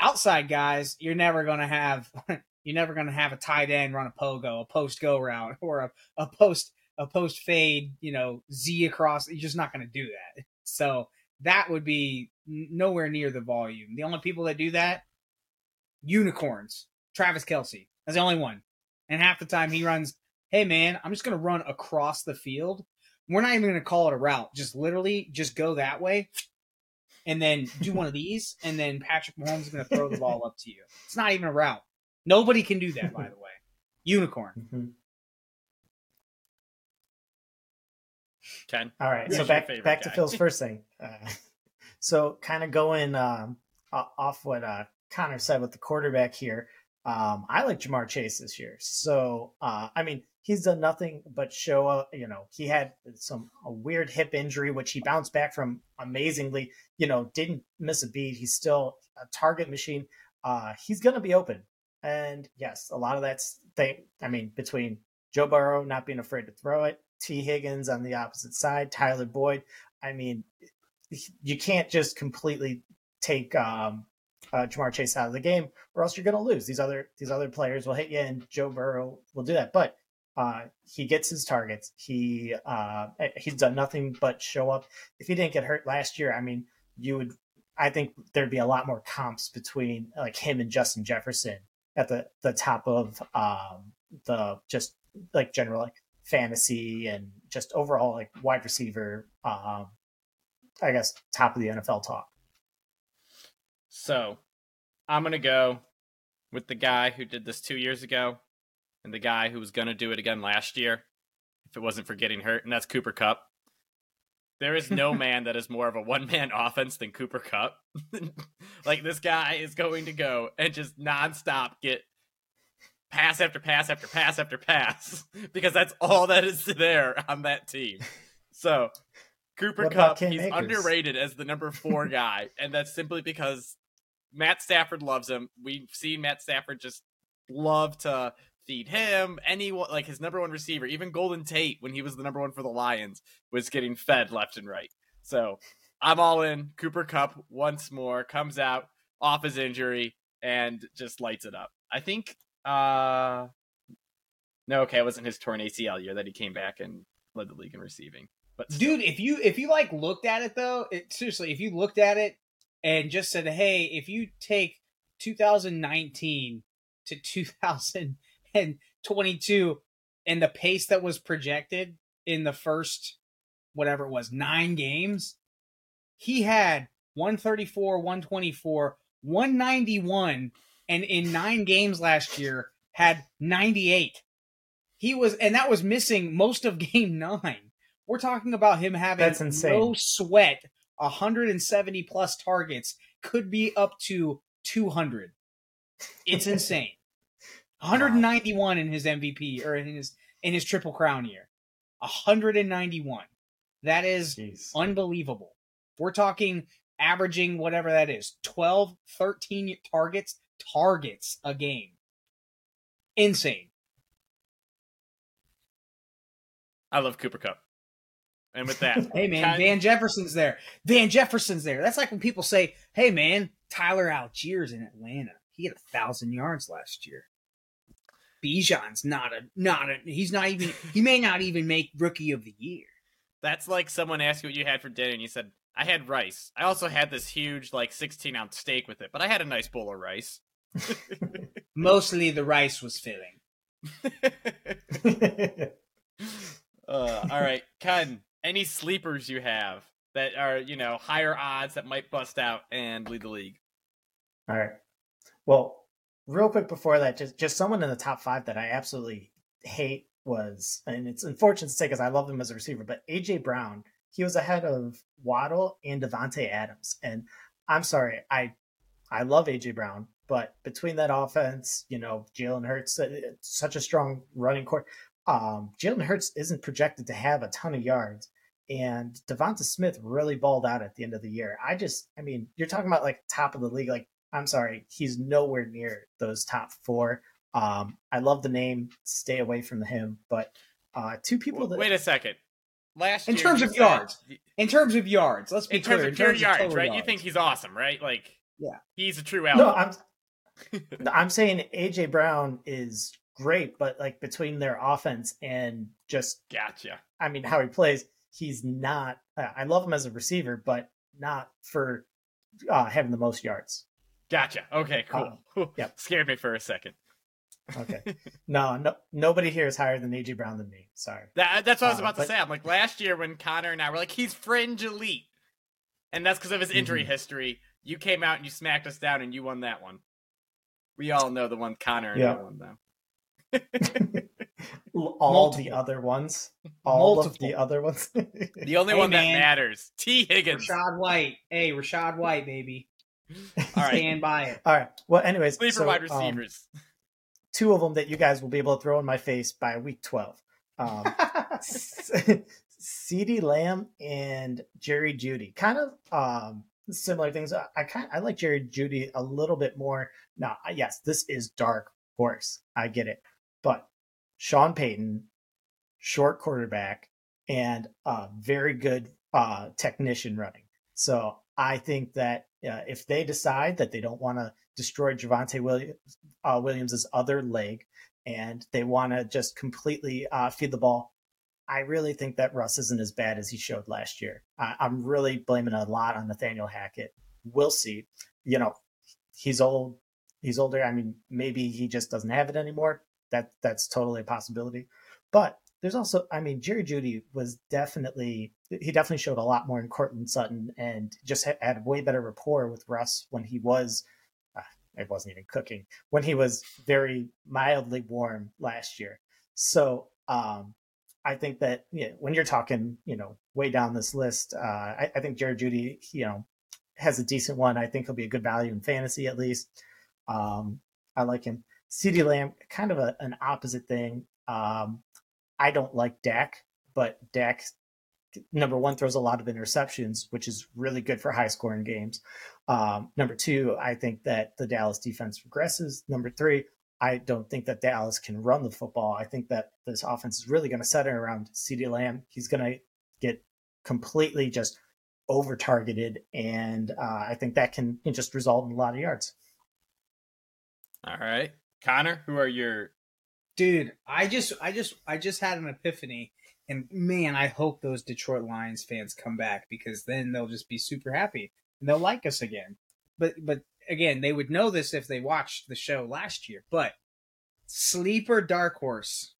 outside guys, you're never to have you're never to have a tight end run a pogo, a post go route, or a, a post a post fade, you know, Z across. You're just not to do that. So that would be nowhere near the volume. The only people that do that, unicorns. Travis Kelce. That's the only one. And half the time he runs, hey man, I'm just going to run across the field. We're not even going to call it a route. Just literally just go that way and then do one of these, and then Patrick Mahomes is going to throw the ball up to you. It's not even a route. Nobody can do that, by the way. Unicorn. Mm-hmm. Ken. All right. So back back guy. to Phil's first thing. Uh, so kind of going um, off what uh, Connor said with the quarterback here. Um, I like Ja'Marr Chase this year. So uh, I mean, he's done nothing but show up. You know, he had some a weird hip injury, which he bounced back from amazingly. You know, didn't miss a beat. He's still a target machine. Uh, he's going to be open, and yes, a lot of that's thing. I mean, between Joe Burrow not being afraid to throw it, Tee Higgins on the opposite side, Tyler Boyd. I mean, you can't just completely take um, uh, Ja'Marr Chase out of the game, or else you're going to lose. These other these other players will hit you, and Joe Burrow will do that. But Uh, he gets his targets. He uh, he's done nothing but show up. If he didn't get hurt last year, I mean, you would. I think there'd be a lot more comps between like him and Justin Jefferson at the the top of um, the just like general like fantasy and just overall like wide receiver. Um, I guess top of the NFL talk. So, I'm gonna go with the guy who did this two years ago, and the guy who was gonna do it again last year, if it wasn't for getting hurt, and that's Cooper Kupp. There is no man that is more of a one man offense than Cooper Kupp. like this guy is going to go and just nonstop get pass after pass after pass after pass because that's all that is there on that team. So Cooper Kupp, he's Akers? underrated as the number four guy, and that's simply because Matt Stafford loves him. We've seen Matt Stafford just love to feed him. Anyone like his number one receiver, even Golden Tate when he was the number one for the Lions, was getting fed left and right. So I'm all in. Cooper Kupp once more comes out off his injury and just lights it up. I think uh no, okay, it wasn't his torn ACL year that he came back and led the league in receiving. But still. dude, if you if you like looked at it though, it, seriously, if you looked at it and just said, "Hey, if you take 2019 to 2022 and 22 and the pace that was projected in the first whatever it was, 9 games, he had 134, 124, 191 and in 9 games last year had 98. He was and that was missing most of game 9. We're talking about him having That's insane. no sweat 170 plus targets could be up to 200. It's insane. 191 in his MVP or in his in his triple crown year. 191. That is Jeez. unbelievable. We're talking averaging whatever that is, 12, 13 targets, targets a game. Insane. I love Cooper Kupp. And with that, hey man, Van Jefferson's there. Van Jefferson's there. That's like when people say, "Hey man, Tyler Allgeier in Atlanta. He had a thousand yards last year." Bijan's not a not a. He's not even. He may not even make Rookie of the Year. That's like someone asked you what you had for dinner, and you said, "I had rice. I also had this huge, like, sixteen ounce steak with it, but I had a nice bowl of rice." Mostly the rice was filling. uh, all right, Ken any sleepers you have that are you know higher odds that might bust out and lead the league. All right. Well, real quick before that, just just someone in the top five that I absolutely hate was, and it's unfortunate to say because I love him as a receiver, but AJ Brown. He was ahead of Waddle and Davante Adams, and I'm sorry, I I love AJ Brown, but between that offense, you know, Jalen Hurts, uh, such a strong running court. Um, Jalen Hurts isn't projected to have a ton of yards, and DeVonta Smith really balled out at the end of the year. I just, I mean, you're talking about like top of the league. Like, I'm sorry, he's nowhere near those top four. Um, I love the name. Stay away from him. But uh, two people that wait a second. Last in terms of said, yards, in terms of yards, let's be clear. in clear. Terms of yards, right? Yards. You think he's awesome, right? Like, yeah, he's a true alpha. No, I'm. I'm saying AJ Brown is great, but like between their offense and just gotcha. I mean, how he plays, he's not. Uh, I love him as a receiver, but not for uh, having the most yards. Gotcha. Okay, cool. Um, yeah, scared me for a second. okay. No, no, nobody here is higher than AJ Brown than me. Sorry. That, that's what I was uh, about uh, to say. I'm like last year when Connor and I were like, he's fringe elite, and that's because of his injury mm-hmm. history. You came out and you smacked us down, and you won that one. We all know the one Connor and I won, though. all Multiple. the other ones. All Multiple. of the other ones. the only hey, one man. that matters. Tee Higgins. Rachaad White. Hey, Rachaad White, baby. All right. Stand by it. All right. Well, anyways. Sleeper so, wide um, receivers. Um, two of them that you guys will be able to throw in my face by week 12. Um, CeeDee Lamb and Jerry Jeudy, Kind of um, similar things. I kind I like Jerry Jeudy a little bit more. Now, yes, this is dark horse. I get it. But Sean Payton, short quarterback, and a very good uh, technician running. So I think that uh, if they decide that they don't want to destroy Javonte Williams, uh, Williams's other leg, and they want to just completely uh, feed the ball. I really think that Russ isn't as bad as he showed last year. I, I'm really blaming a lot on Nathaniel Hackett. We'll see. You know, he's old. He's older. I mean, maybe he just doesn't have it anymore. That that's totally a possibility. But there's also, I mean, Jerry Jeudy was definitely he definitely showed a lot more in Courtland Sutton and just had, way better rapport with Russ when he was. Uh, it wasn't even cooking when he was very mildly warm last year. So um, I think that you know, when you're talking, you know, way down this list, uh, I, I, think Jared Jeudy, you know, has a decent one. I think he'll be a good value in fantasy at least. Um, I like him. CeeDee Lamb, kind of a, an opposite thing. Um, I don't like Dak, but Dak, number one, throws a lot of interceptions, which is really good for high scoring games. Um, number two, I think that the Dallas defense regresses. Number three, I don't think that Dallas can run the football. I think that this offense is really going to center around CeeDee Lamb. He's going to get completely just over targeted, and uh, I think that can, can just result in a lot of yards. All right, Connor, who are your dude? I just, I just, I just had an epiphany, and man, I hope those Detroit Lions fans come back because then they'll just be super happy and they'll like us again. But, but again, they would know this if they watched the show last year, but sleeper dark horse,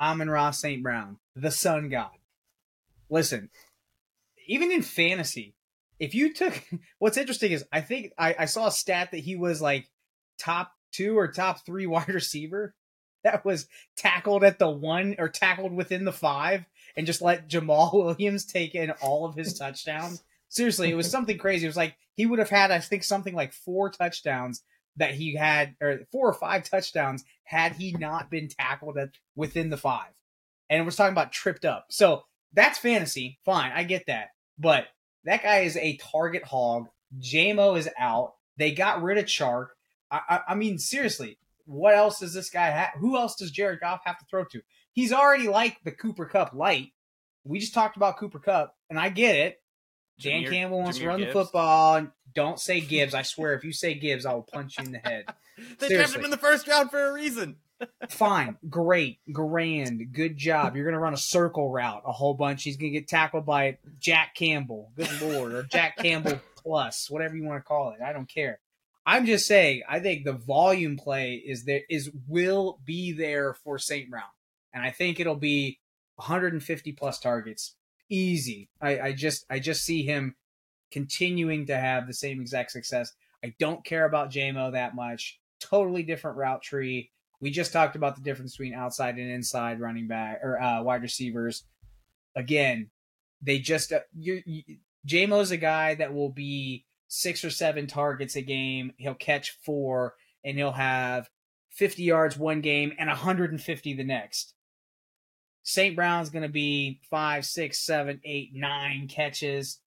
Amon-Ra St. Brown, the sun god. Listen, even in fantasy, if you took what's interesting is I think I, I saw a stat that he was like top two or top three wide receiver that was tackled at the one or tackled within the five and just let Jamaal Williams take in all of his touchdowns. Seriously, it was something crazy. It was like he would have had, I think, something like four touchdowns that he had, or four or five touchdowns had he not been tackled at within the five. And we're talking about tripped up. So that's fantasy. Fine, I get that. But that guy is a target hog. Jamo is out. They got rid of Chark. I, I, I mean, seriously, what else does this guy have? Who else does Jared Goff have to throw to? He's already like the Cooper Kupp light. We just talked about Cooper Kupp, and I get it. Dan Jahmyr, Campbell wants Jahmyr to run Gibbs. the football. Don't say Gibbs. I swear, if you say Gibbs, I will punch you in the head. they drafted him in the first round for a reason. Fine, great, grand, good job. You're gonna run a circle route a whole bunch. He's gonna get tackled by Jack Campbell. Good lord, or Jack Campbell plus, whatever you want to call it. I don't care. I'm just saying. I think the volume play is there is will be there for St. Brown, and I think it'll be 150 plus targets easy. I, I just I just see him continuing to have the same exact success. I don't care about Jamo that much. Totally different route tree. We just talked about the difference between outside and inside running back or uh, wide receivers. Again, they just uh, you, you, Jamo's a guy that will be six or seven targets a game. He'll catch four, and he'll have 50 yards one game and 150 the next. St. Brown's going to be five, six, seven, eight, nine catches,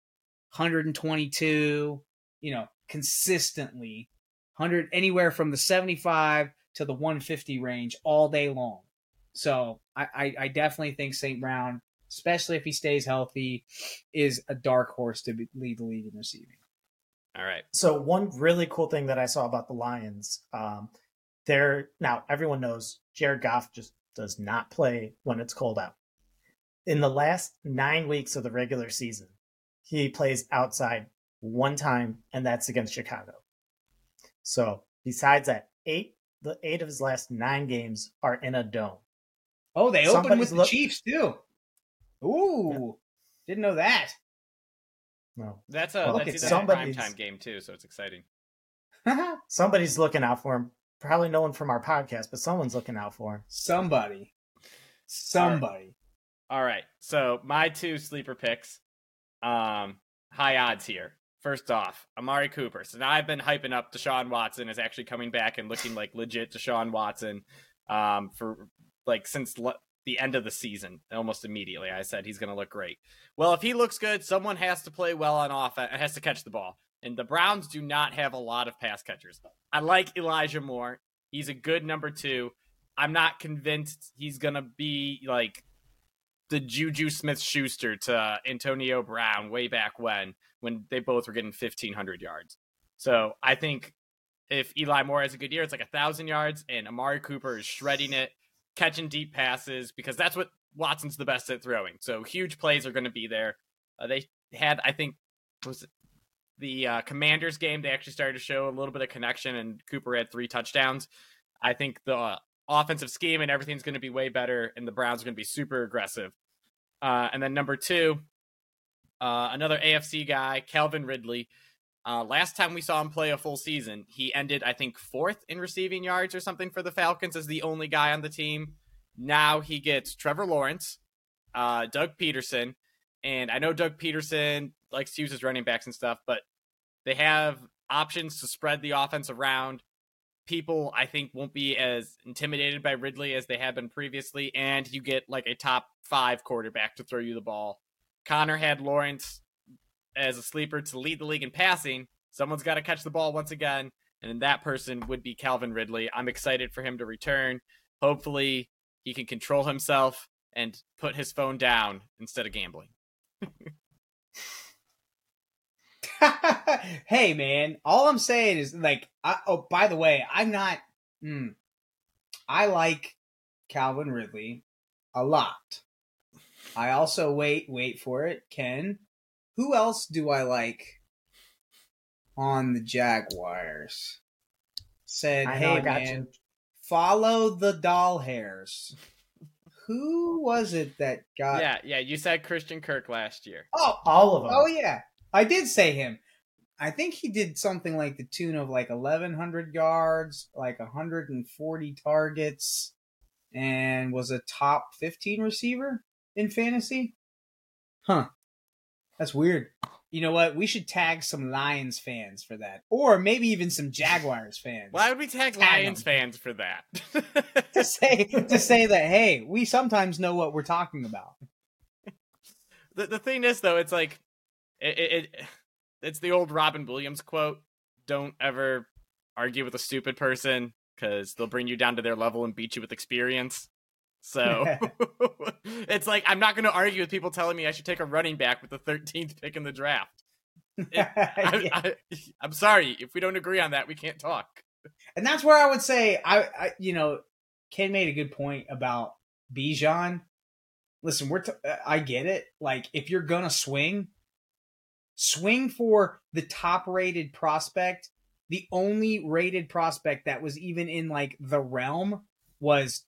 122, you know, consistently, 100 anywhere from the 75 to the 150 range all day long. So I, I, I definitely think St. Brown, especially if he stays healthy, is a dark horse to lead the league in receiving. All right. So one really cool thing that I saw about the Lions, um, they're now everyone knows Jared Goff just does not play when it's cold out. In the last nine weeks of the regular season, he plays outside one time, and that's against Chicago. So besides that, eight the eight of his last nine games are in a dome. Oh, they Somebody's opened with look- the Chiefs too. Ooh, yeah. didn't know that. No, that's a well, that's a prime time game too, so it's exciting. somebody's looking out for him. Probably no one from our podcast, but someone's looking out for him. Somebody. Somebody. All right. All right. So my two sleeper picks. Um, high odds here. First off, Amari Cooper. So now I've been hyping up Deshaun Watson is actually coming back and looking like legit Deshaun Watson um, for like since le- the end of the season, almost immediately. I said he's going to look great. Well, if he looks good, someone has to play well on offense, and uh, has to catch the ball. And the Browns do not have a lot of pass catchers. I like Elijah Moore. He's a good number two. I'm not convinced he's going to be like the Juju Smith Schuster to Antonio Brown way back when, when they both were getting 1,500 yards. So I think if Eli Moore has a good year, it's like a thousand yards, and Amari Cooper is shredding it, catching deep passes because that's what Watson's the best at throwing. So huge plays are going to be there. Uh, they had, I think, was the uh, Commanders game? They actually started to show a little bit of connection, and Cooper had three touchdowns. I think the uh, offensive scheme and everything's going to be way better, and the Browns are going to be super aggressive. Uh, and then number two, uh, another AFC guy, Calvin Ridley. Uh, last time we saw him play a full season, he ended, I think, fourth in receiving yards or something for the Falcons as the only guy on the team. Now he gets Trevor Lawrence, uh, Doug Pederson, and I know Doug Pederson likes to use his running backs and stuff, but they have options to spread the offense around. People, I think, won't be as intimidated by Ridley as they have been previously, and you get like a top five quarterback to throw you the ball. Connor had Lawrence as a sleeper to lead the league in passing. Someone's got to catch the ball once again, and that person would be Calvin Ridley. I'm excited for him to return. Hopefully, he can control himself and put his phone down instead of gambling. hey man, all I'm saying is like, I, oh, by the way, I'm not. Hmm, I like Calvin Ridley a lot. I also wait, wait for it, Ken. Who else do I like on the Jaguars? Said, know, hey I man, you. follow the doll hairs. Who was it that got? yeah, yeah. You said Christian Kirk last year. Oh, All of them. Oh yeah, I did say him. I think he did something like the tune of like 1100 yards, like 140 targets, and was a top 15 receiver in fantasy. Huh. That's weird. You know what? We should tag some Lions fans for that, or maybe even some Jaguars fans. Why would we tag, Tag Lions him. fans for that? to say to say that hey, we sometimes know what we're talking about. the the thing is though, it's like it, it, it it's the old Robin Williams quote: "Don't ever argue with a stupid person because they'll bring you down to their level and beat you with experience." So it's like I'm not going to argue with people telling me I should take a running back with the 13th pick in the draft. I, Yeah. I, I'm sorry if we don't agree on that, we can't talk. And that's where I would say I, I you know, Ken made a good point about Bijan. Listen, we're t- I get it. Like if you're gonna swing, swing for the top rated prospect. The only rated prospect that was even in like the realm was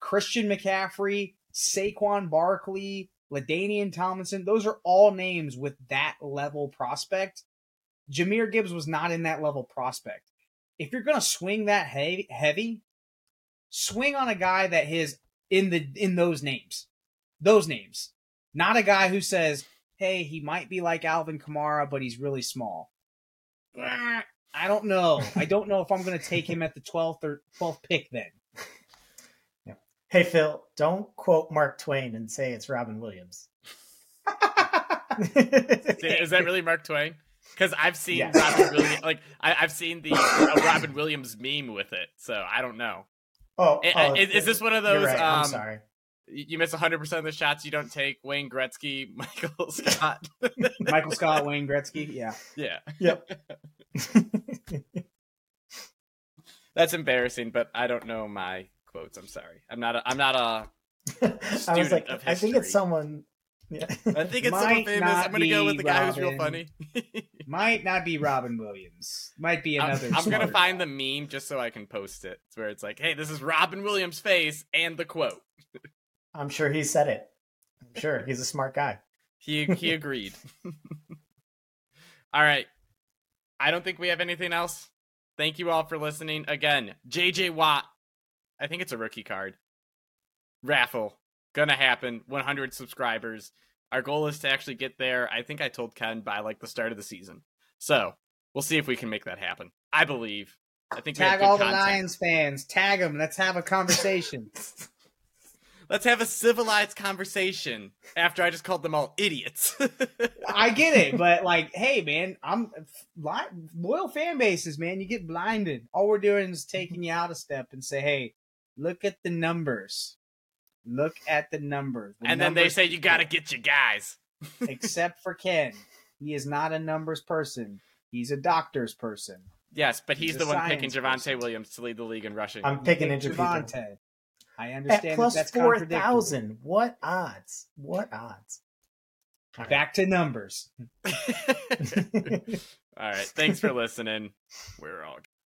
Christian McCaffrey, Saquon Barkley, Ladainian Tomlinson. Those are all names with that level prospect. Jahmyr Gibbs was not in that level prospect if you're gonna swing that heavy, swing on a guy that is in the in those names, those names, not a guy who says, "Hey, he might be like Alvin Kamara, but he's really small." Ah, I don't know. I don't know if I'm gonna take him at the 12th or 12th pick then. Hey Phil, don't quote Mark Twain and say it's Robin Williams. Is that really Mark Twain? Because I've seen Yes. Robin Williams, like I, I've seen the uh, Robin Williams meme with it, so I don't know. Oh, I- oh, is, is this one of those? right, I'm um, sorry. You you miss 100 percent of the shots you don't take. Wayne Gretzky, Michael Scott. Michael Scott, Wayne Gretzky, yeah. yeah, Yep. that's embarrassing, but I don't know my quotes. I'm sorry. I'm not. A, I'm not a. I was like, I think it's someone. Yeah. I think it's someone famous. I'm gonna go with be the guy who's real funny. Might not be Robin Williams. Might be I'm, another. I'm gonna find guy. the meme just so I can post it. It's where it's like, "Hey, this is Robin Williams' face and the quote." I'm sure he said it. I'm sure he's a smart guy. He he agreed. all right. I don't think we have anything else. Thank you all for listening. Again, JJ Watt. I think it's a rookie card. Raffle. Gonna happen. 100 subscribers. Our goal is to actually get there. I think I told Ken by like the start of the season. So we'll see if we can make that happen. I believe. I think Tag all the content. Lions fans. Tag them. Let's have a conversation. Let's have a civilized conversation after I just called them all idiots. I get it, but like, hey, man, I'm loyal fan bases, man. You get blinded. All we're doing is taking you out a step and say, hey, look at the numbers. Look at the numbers. The and then they say you got to get your guys. except for Ken, he is not a numbers person. He's a doctor's person. Yes, but he's, He's the one picking science Javonte person. Williams to lead the league in rushing. I'm picking Pick Andrew Peter. Javonte. I At understand plus that that's four contradictory. thousand. What odds? What odds? All right. Back to numbers. All right. Thanks for listening. We're all